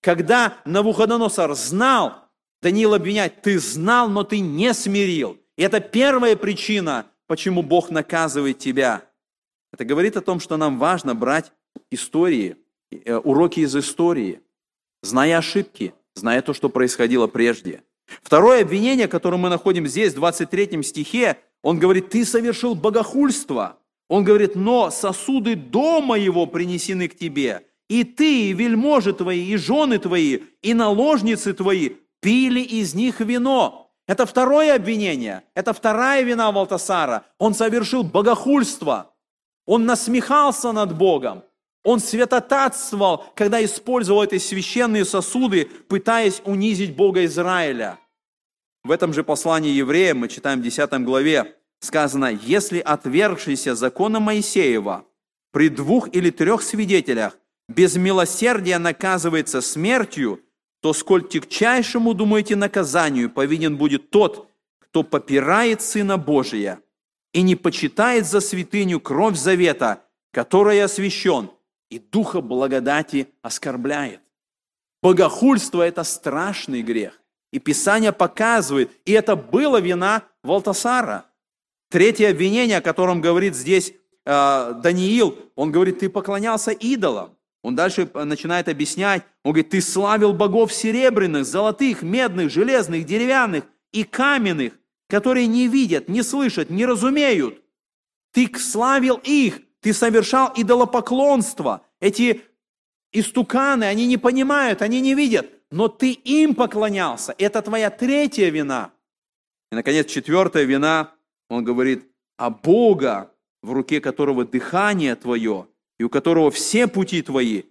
Когда Навуходоносор знал, Даниил обвиняет, ты знал, но ты не смирил. И это первая причина, почему Бог наказывает тебя. Это говорит о том, что нам важно брать истории, э, уроки из истории, зная ошибки, зная то, что происходило прежде. Второе обвинение, которое мы находим здесь, в 23 стихе, он говорит, ты совершил богохульство. Он говорит, но сосуды дома его принесены к тебе. И ты, и вельможи твои, и жены твои, и наложницы твои пили из них вино. Это второе обвинение. Это вторая вина Валтасара. Он совершил богохульство. Он насмехался над Богом. Он святотатствовал, когда использовал эти священные сосуды, пытаясь унизить Бога Израиля. В этом же послании евреям мы читаем в 10 главе, сказано, «Если отвергшийся закона Моисеева при двух или трех свидетелях без милосердия наказывается смертью, то сколь тягчайшему, думаете, наказанию повинен будет тот, кто попирает Сына Божия и не почитает за святыню кровь завета, которая освящен, и духа благодати оскорбляет. Богохульство – это страшный грех. И Писание показывает, и это была вина Валтасара. Третье обвинение, о котором говорит здесь э, Даниил, он говорит, ты поклонялся идолам. Он дальше начинает объяснять, он говорит, ты славил богов серебряных, золотых, медных, железных, деревянных и каменных, которые не видят, не слышат, не разумеют. Ты славил их, ты совершал идолопоклонство. Эти истуканы, они не понимают, они не видят, но ты им поклонялся. Это твоя третья вина. И, наконец, четвертая вина, он говорит, а Бога, в руке которого дыхание твое, и у которого все пути твои,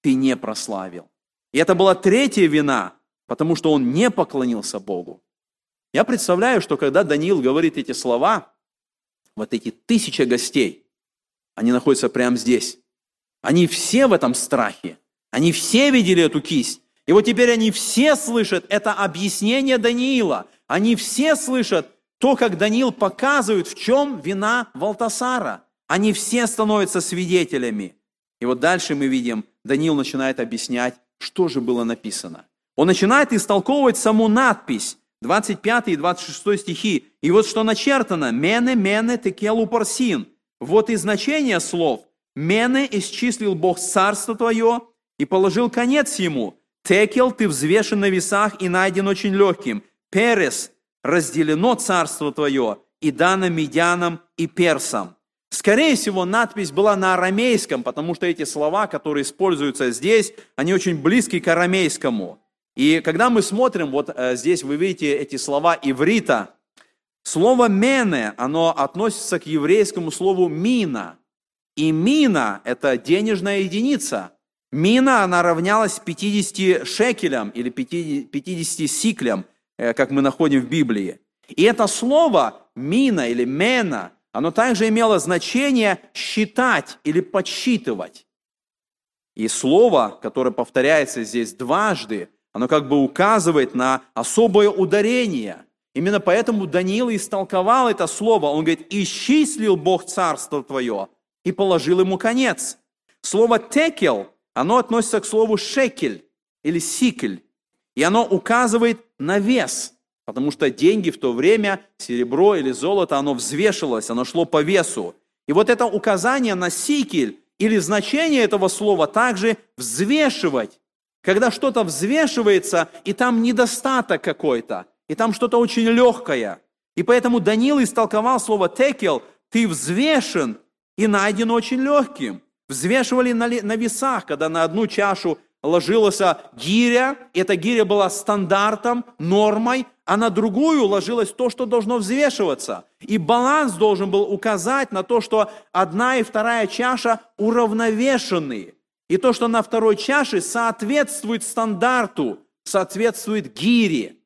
ты не прославил. И это была третья вина, потому что он не поклонился Богу. Я представляю, что когда Даниил говорит эти слова, вот эти тысячи гостей, они находятся прямо здесь. Они все в этом страхе. Они все видели эту кисть. И вот теперь они все слышат это объяснение Даниила. Они все слышат то, как Даниил показывает, в чем вина Валтасара. Они все становятся свидетелями. И вот дальше мы видим, Даниил начинает объяснять, что же было написано. Он начинает истолковывать саму надпись, 25 и 26 стихи. И вот что начертано. «Мене, мене, текелу парсин». Вот и значение слов. «Мене исчислил Бог царство твое и положил конец ему». «Текел ты взвешен на весах и найден очень легким». «Перес разделено царство твое и дано медянам и персам». Скорее всего, надпись была на арамейском, потому что эти слова, которые используются здесь, они очень близки к арамейскому. И когда мы смотрим, вот э, здесь вы видите эти слова иврита, слово «мене», оно относится к еврейскому слову «мина». И мина – это денежная единица. Мина, она равнялась 50 шекелям или 50 сиклям, э, как мы находим в Библии. И это слово «мина» или «мена» оно также имело значение считать или подсчитывать. И слово, которое повторяется здесь дважды, оно как бы указывает на особое ударение. Именно поэтому Даниил истолковал это слово. Он говорит, «Исчислил Бог царство твое и положил ему конец». Слово «текел», оно относится к слову «шекель» или «сикль». И оно указывает на вес. Потому что деньги в то время, серебро или золото, оно взвешивалось, оно шло по весу. И вот это указание на сикель или значение этого слова также взвешивать. Когда что-то взвешивается, и там недостаток какой-то, и там что-то очень легкое. И поэтому Даниил истолковал слово «текел», ты взвешен и найден очень легким. Взвешивали на, на весах, когда на одну чашу ложилась гиря, эта гиря была стандартом, нормой, а на другую ложилось то, что должно взвешиваться. И баланс должен был указать на то, что одна и вторая чаша уравновешены. И то, что на второй чаше соответствует стандарту, соответствует гире.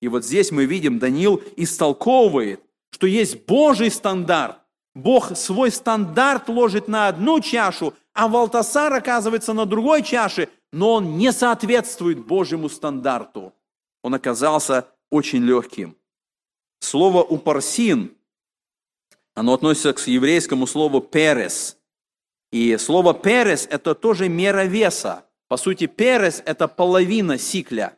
И вот здесь мы видим, Даниил истолковывает, что есть Божий стандарт. Бог свой стандарт ложит на одну чашу, а Валтасар оказывается на другой чаше, но он не соответствует Божьему стандарту. Он оказался очень легким. Слово «упарсин», оно относится к еврейскому слову «перес». И слово «перес» – это тоже мера веса. По сути, перес – это половина сикля.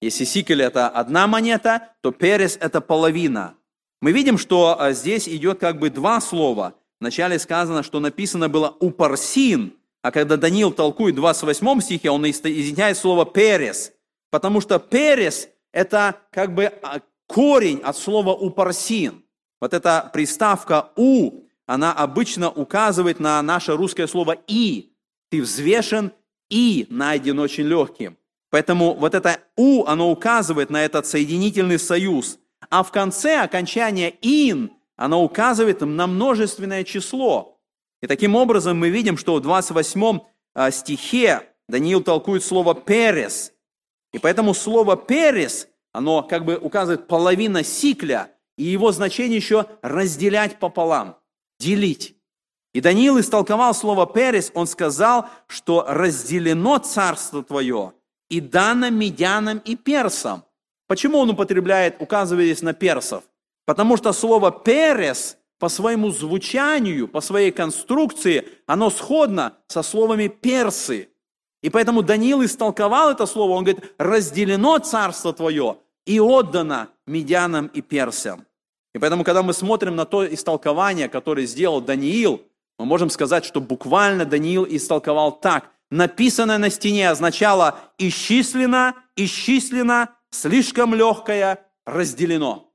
Если сикль – это одна монета, то перес – это половина. Мы видим, что а, здесь идет как бы два слова. Вначале сказано, что написано было «упарсин», а когда Даниил толкует в 28 стихе, он изъясняет слово «перес», потому что «перес» – это как бы а, корень от слова «упарсин». Вот эта приставка «у», она обычно указывает на наше русское слово «и». Ты взвешен и найден очень легким. Поэтому вот это «у», оно указывает на этот соединительный союз. А в конце окончание «ин» оно указывает на множественное число. И таким образом мы видим, что в 28 а, стихе Даниил толкует слово «перес». И поэтому слово «перес», оно как бы указывает половина сикля, и его значение еще разделять пополам, делить. И Даниил истолковал слово «перес», он сказал, что разделено царство твое и дано медянам и персам. Почему он употребляет, указываясь на персов? Потому что слово «перес» по своему звучанию, по своей конструкции, оно сходно со словами «персы». И поэтому Даниил истолковал это слово, он говорит, разделено царство твое и отдано медянам и персям. И поэтому, когда мы смотрим на то истолкование, которое сделал Даниил, мы можем сказать, что буквально Даниил истолковал так. Написанное на стене означало «исчислено», «исчислено», «слишком легкое», «разделено».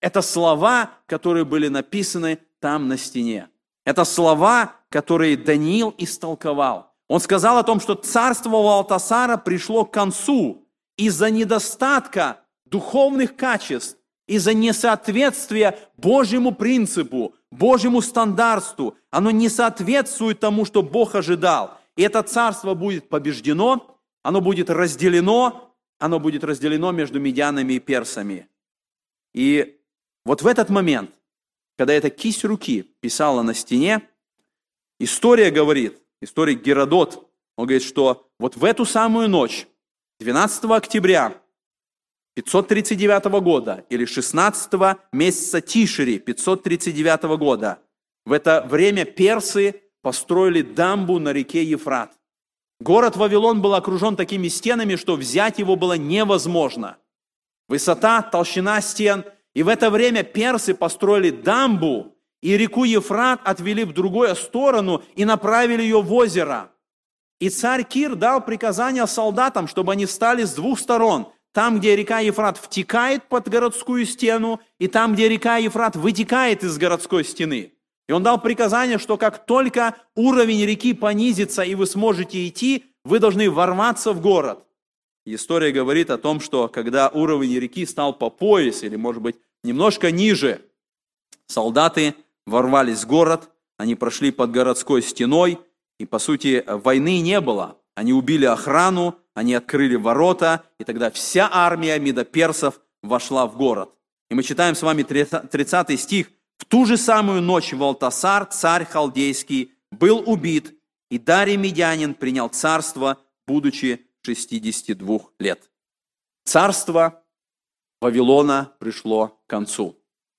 Это слова, которые были написаны там на стене. Это слова, которые Даниил истолковал. Он сказал о том, что царство Валтасара пришло к концу из-за недостатка духовных качеств, из-за несоответствия Божьему принципу, Божьему стандарту. Оно не соответствует тому, что Бог ожидал. И это царство будет побеждено, оно будет разделено, оно будет разделено между медянами и персами. И вот в этот момент, когда эта кисть руки писала на стене, история говорит, историк Геродот, он говорит, что вот в эту самую ночь, 12 октября 539 года или 16 месяца Тишери 539 года, в это время персы построили дамбу на реке Ефрат. Город Вавилон был окружен такими стенами, что взять его было невозможно. Высота, толщина стен. И в это время персы построили дамбу, и реку Ефрат отвели в другую сторону и направили ее в озеро. И царь Кир дал приказание солдатам, чтобы они встали с двух сторон. Там, где река Ефрат втекает под городскую стену, и там, где река Ефрат вытекает из городской стены. И он дал приказание, что как только уровень реки понизится, и вы сможете идти, вы должны ворваться в город. История говорит о том, что когда уровень реки стал по пояс, или, может быть, немножко ниже, солдаты ворвались в город, они прошли под городской стеной, и, по сути, войны не было. Они убили охрану, они открыли ворота, и тогда вся армия медоперсов вошла в город. И мы читаем с вами 30 стих. «В ту же самую ночь Валтасар, царь халдейский, был убит, и Дарий Медянин принял царство, будучи 62 лет». Царство Вавилона пришло концу.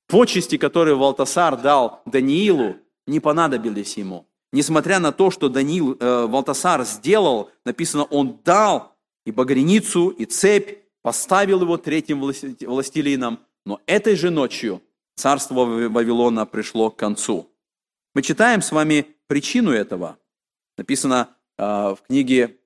Почести, которые Валтасар дал Даниилу, не понадобились ему. Несмотря на то, что Даниил, э, Валтасар сделал, написано, он дал и багряницу, и цепь, поставил его третьим властелином, но этой же ночью царство Вавилона пришло к концу. Мы читаем с вами причину этого. Написано э, в книге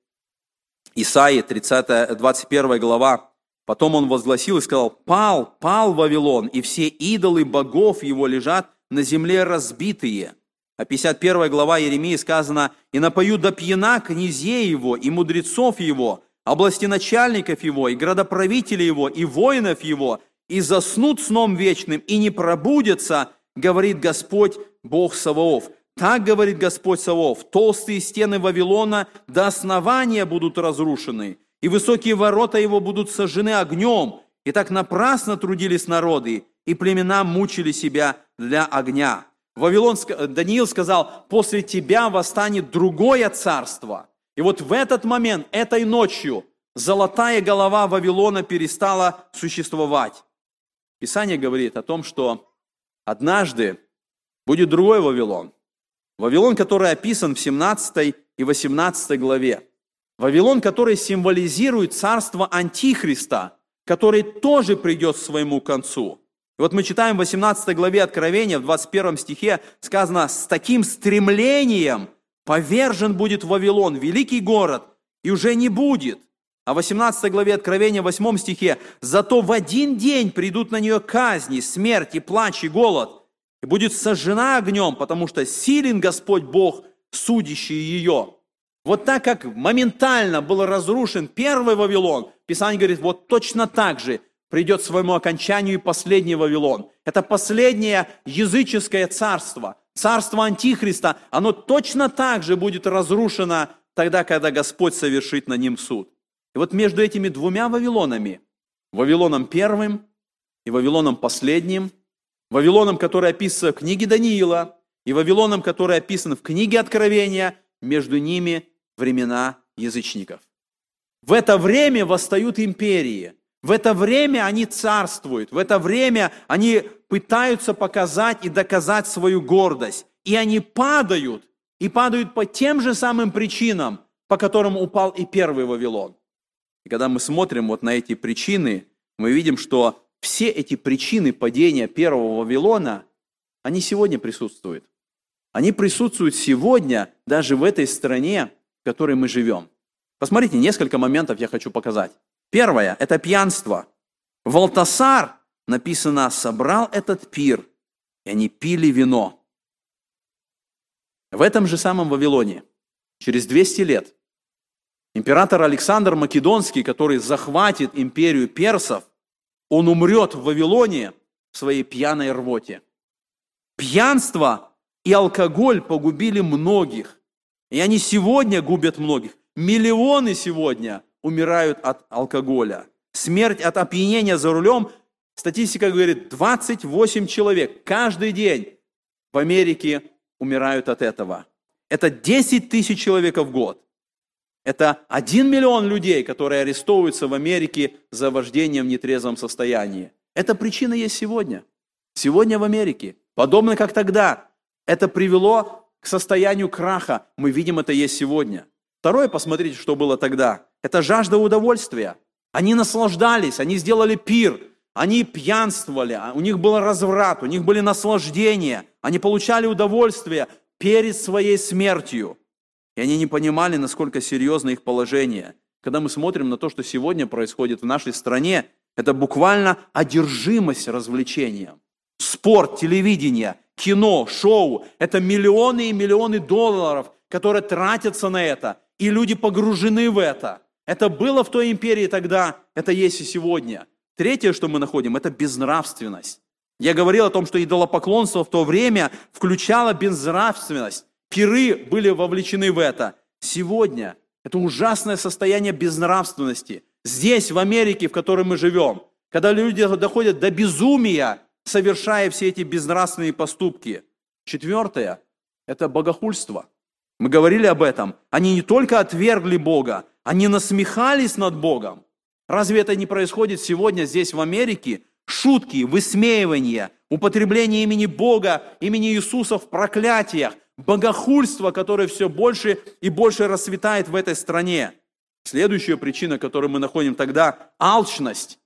Исаии, 30, 21 глава, Потом он возгласил и сказал, «Пал, пал Вавилон, и все идолы богов его лежат на земле разбитые». А 51 глава Еремии сказано, «И напою до пьяна князей его, и мудрецов его, области начальников его, и градоправителей его, и воинов его, и заснут сном вечным, и не пробудятся, говорит Господь, Бог Саваоф». Так говорит Господь Саваоф, толстые стены Вавилона до основания будут разрушены, и высокие ворота его будут сожжены огнем. И так напрасно трудились народы, и племена мучили себя для огня. Вавилон, Даниил сказал, после тебя восстанет другое царство. И вот в этот момент, этой ночью, золотая голова Вавилона перестала существовать. Писание говорит о том, что однажды будет другой Вавилон. Вавилон, который описан в 17 и 18 главе. Вавилон, который символизирует царство Антихриста, который тоже придет к своему концу. И вот мы читаем в 18 главе Откровения, в 21 стихе сказано, «С таким стремлением повержен будет Вавилон, великий город, и уже не будет». А в 18 главе Откровения, в 8 стихе, «Зато в один день придут на нее казни, смерть и плач и голод, и будет сожжена огнем, потому что силен Господь Бог, судящий ее». Вот так как моментально был разрушен первый Вавилон, Писание говорит, вот точно так же придет своему окончанию и последний Вавилон. Это последнее языческое царство, царство Антихриста, оно точно так же будет разрушено тогда, когда Господь совершит на ним суд. И вот между этими двумя Вавилонами, Вавилоном первым и Вавилоном последним, Вавилоном, который описан в книге Даниила, и Вавилоном, который описан в книге Откровения, между ними времена язычников. В это время восстают империи. В это время они царствуют. В это время они пытаются показать и доказать свою гордость. И они падают. И падают по тем же самым причинам, по которым упал и первый Вавилон. И когда мы смотрим вот на эти причины, мы видим, что все эти причины падения первого Вавилона, они сегодня присутствуют. Они присутствуют сегодня даже в этой стране, в которой мы живем. Посмотрите, несколько моментов я хочу показать. Первое – это пьянство. Валтасар, написано, собрал этот пир, и они пили вино. В этом же самом Вавилоне, через 200 лет, император Александр Македонский, который захватит империю персов, он умрет в Вавилоне в своей пьяной рвоте. Пьянство и алкоголь погубили многих. И они сегодня губят многих. Миллионы сегодня умирают от алкоголя. Смерть от опьянения за рулем, статистика говорит, 28 человек каждый день в Америке умирают от этого. Это 10 тысяч человек в год. Это 1 миллион людей, которые арестовываются в Америке за вождение в нетрезвом состоянии. Эта причина есть сегодня. Сегодня в Америке. Подобно как тогда. Это привело к состоянию краха. Мы видим это есть сегодня. Второе, посмотрите, что было тогда. Это жажда удовольствия. Они наслаждались, они сделали пир, они пьянствовали, а у них был разврат, у них были наслаждения, они получали удовольствие перед своей смертью. И они не понимали, насколько серьезно их положение. Когда мы смотрим на то, что сегодня происходит в нашей стране, это буквально одержимость развлечением. Спорт, телевидение, кино, шоу – это миллионы и миллионы долларов, которые тратятся на это, и люди погружены в это. Это было в той империи тогда, это есть и сегодня. Третье, что мы находим, это безнравственность. Я говорил о том, что идолопоклонство в то время включало безнравственность. Пиры были вовлечены в это. Сегодня это ужасное состояние безнравственности. Здесь, в Америке, в которой мы живем, когда люди доходят до безумия, совершая все эти безнравственные поступки. Четвертое – это богохульство. Мы говорили об этом. Они не только отвергли Бога, они насмехались над Богом. Разве это не происходит сегодня здесь, в Америке? Шутки, высмеивания, употребление имени Бога, имени Иисуса в проклятиях, богохульство, которое все больше и больше расцветает в этой стране. Следующая причина, которую мы находим тогда – алчность.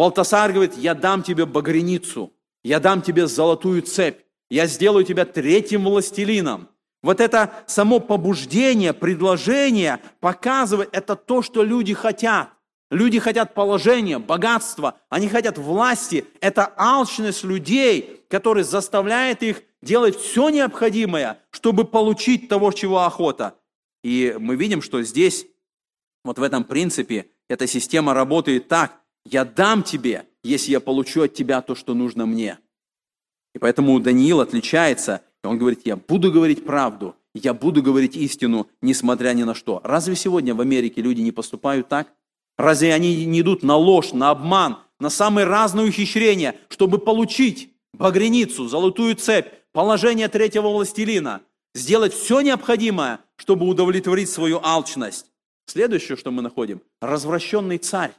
Валтасар говорит, я дам тебе багряницу, я дам тебе золотую цепь, я сделаю тебя третьим властелином. Вот это само побуждение, предложение показывает, это то, что люди хотят. Люди хотят положения, богатства, они хотят власти. Это алчность людей, которая заставляет их делать все необходимое, чтобы получить того, чего охота. И мы видим, что здесь, вот в этом принципе, эта система работает так. Я дам тебе, если я получу от тебя то, что нужно мне. И поэтому Даниил отличается, и он говорит, я буду говорить правду, я буду говорить истину, несмотря ни на что. Разве сегодня в Америке люди не поступают так? Разве они не идут на ложь, на обман, на самые разные ухищрения, чтобы получить багряницу, золотую цепь, положение третьего властелина, сделать все необходимое, чтобы удовлетворить свою алчность? Следующее, что мы находим, развращенный царь.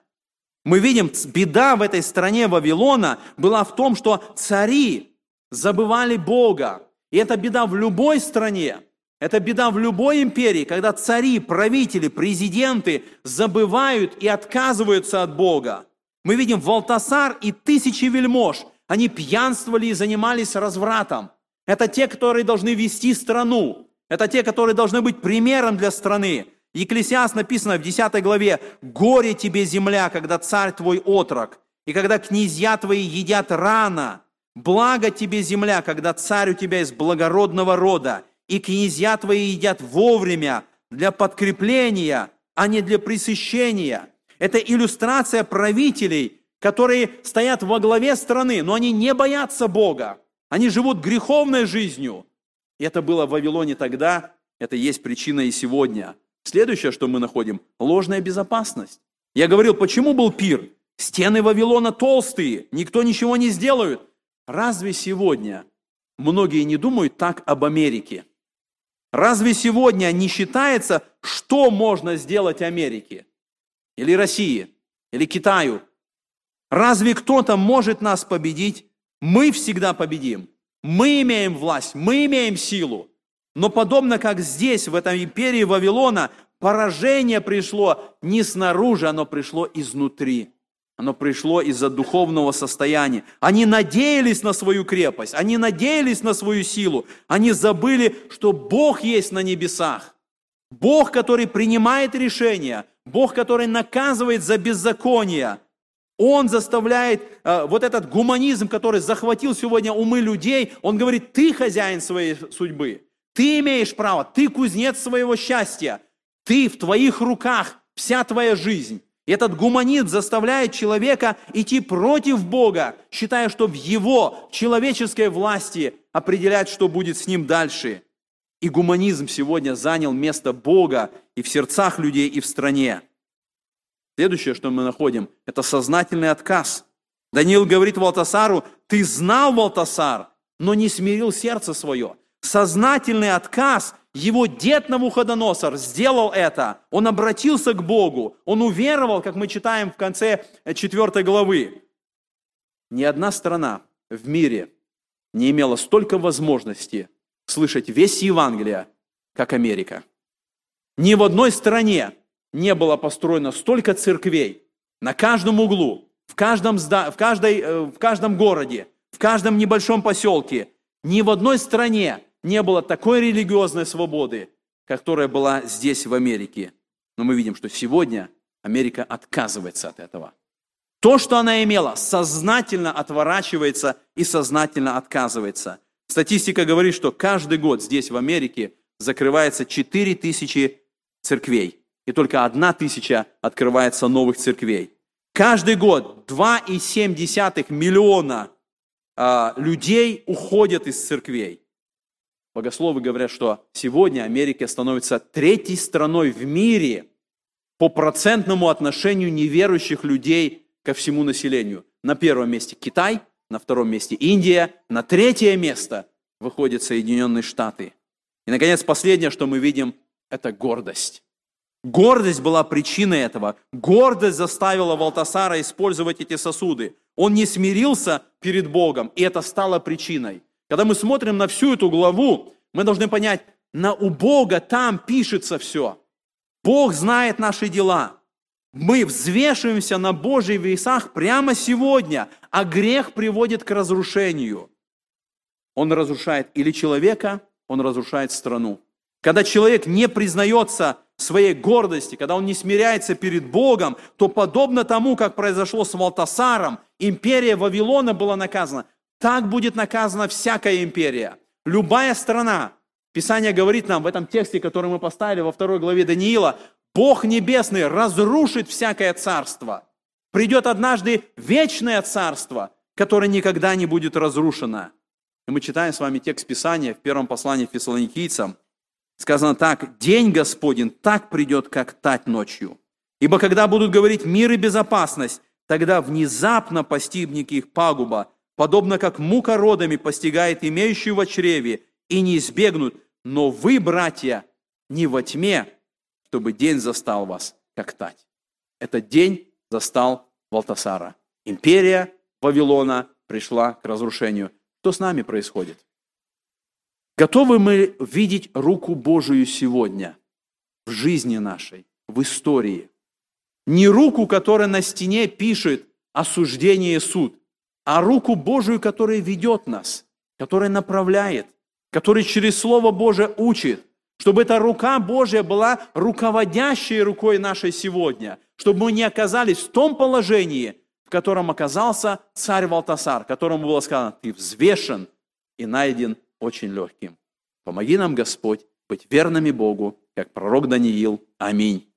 Мы видим, беда в этой стране Вавилона была в том, что цари забывали Бога. И это беда в любой стране. Это беда в любой империи, когда цари, правители, президенты забывают и отказываются от Бога. Мы видим Валтасар и тысячи вельмож. Они пьянствовали и занимались развратом. Это те, которые должны вести страну. Это те, которые должны быть примером для страны. Екклесиас написано в 10 главе, «Горе тебе, земля, когда царь твой отрок, и когда князья твои едят рано. Благо тебе, земля, когда царь у тебя из благородного рода, и князья твои едят вовремя для подкрепления, а не для пресыщения». Это иллюстрация правителей, которые стоят во главе страны, но они не боятся Бога. Они живут греховной жизнью. И это было в Вавилоне тогда, это есть причина и сегодня – Следующее, что мы находим, ложная безопасность. Я говорил, почему был пир? Стены Вавилона толстые, никто ничего не сделает. Разве сегодня многие не думают так об Америке? Разве сегодня не считается, что можно сделать Америке? или России, или Китаю. Разве кто-то может нас победить? Мы всегда победим. Мы имеем власть, мы имеем силу. Но подобно как здесь, в этой империи Вавилона, поражение пришло не снаружи, оно пришло изнутри. Оно пришло из-за духовного состояния. Они надеялись на свою крепость, они надеялись на свою силу. Они забыли, что Бог есть на небесах. Бог, который принимает решения, Бог, который наказывает за беззаконие. Он заставляет э, вот этот гуманизм, который захватил сегодня умы людей, он говорит, ты хозяин своей судьбы, ты имеешь право, ты кузнец своего счастья, ты в твоих руках вся твоя жизнь. И этот гуманизм заставляет человека идти против Бога, считая, что в его человеческой власти определять, что будет с ним дальше. И гуманизм сегодня занял место Бога и в сердцах людей, и в стране. Следующее, что мы находим, это сознательный отказ. Даниил говорит Валтасару, ты знал, Валтасар, но не смирил сердце свое. Сознательный отказ его дед Навуходоносор сделал это. Он обратился к Богу. Он уверовал, как мы читаем в конце 4 главы. Ни одна страна в мире не имела столько возможности слышать весь Евангелие, как Америка. Ни в одной стране не было построено столько церквей на каждом углу, в каждом, в, каждой, э, в каждом городе, в каждом небольшом поселке. Ни в одной стране не было такой религиозной свободы, которая была здесь, в Америке. Но мы видим, что сегодня Америка отказывается от этого. То, что она имела, сознательно отворачивается и сознательно отказывается. Статистика говорит, что каждый год здесь, в Америке, закрывается 4 тысячи церквей. И только одна тысяча открывается новых церквей. Каждый год 2,7 миллиона а, людей уходят из церквей. Богословы говорят, что сегодня Америка становится третьей страной в мире по процентному отношению неверующих людей ко всему населению. На первом месте Китай, на втором месте Индия, на третье место выходят Соединенные Штаты. И, наконец, последнее, что мы видим, это гордость. Гордость была причиной этого. Гордость заставила Валтасара использовать эти сосуды. Он не смирился перед Богом, и это стало причиной. Когда мы смотрим на всю эту главу, мы должны понять, на у Бога там пишется все. Бог знает наши дела. Мы взвешиваемся на Божьих весах прямо сегодня, а грех приводит к разрушению. Он разрушает или человека, он разрушает страну. Когда человек не признается своей гордости, когда он не смиряется перед Богом, то подобно тому, как произошло с Валтасаром, империя Вавилона была наказана, так будет наказана всякая империя. Любая страна. Писание говорит нам в этом тексте, который мы поставили во второй главе Даниила, Бог Небесный разрушит всякое царство. Придет однажды вечное царство, которое никогда не будет разрушено. И мы читаем с вами текст Писания в первом послании фессалоникийцам. Сказано так, «День Господень так придет, как тать ночью. Ибо когда будут говорить мир и безопасность, тогда внезапно постигнет их пагуба, подобно как мука родами постигает имеющую в чреве, и не избегнут. Но вы, братья, не во тьме, чтобы день застал вас, как тать. Этот день застал Валтасара. Империя Вавилона пришла к разрушению. Что с нами происходит? Готовы мы видеть руку Божию сегодня в жизни нашей, в истории? Не руку, которая на стене пишет осуждение и суд, а руку Божию, которая ведет нас, которая направляет, который через Слово Божие учит, чтобы эта рука Божья была руководящей рукой нашей сегодня, чтобы мы не оказались в том положении, в котором оказался царь Валтасар, которому было сказано, ты взвешен и найден очень легким. Помоги нам, Господь, быть верными Богу, как пророк Даниил. Аминь.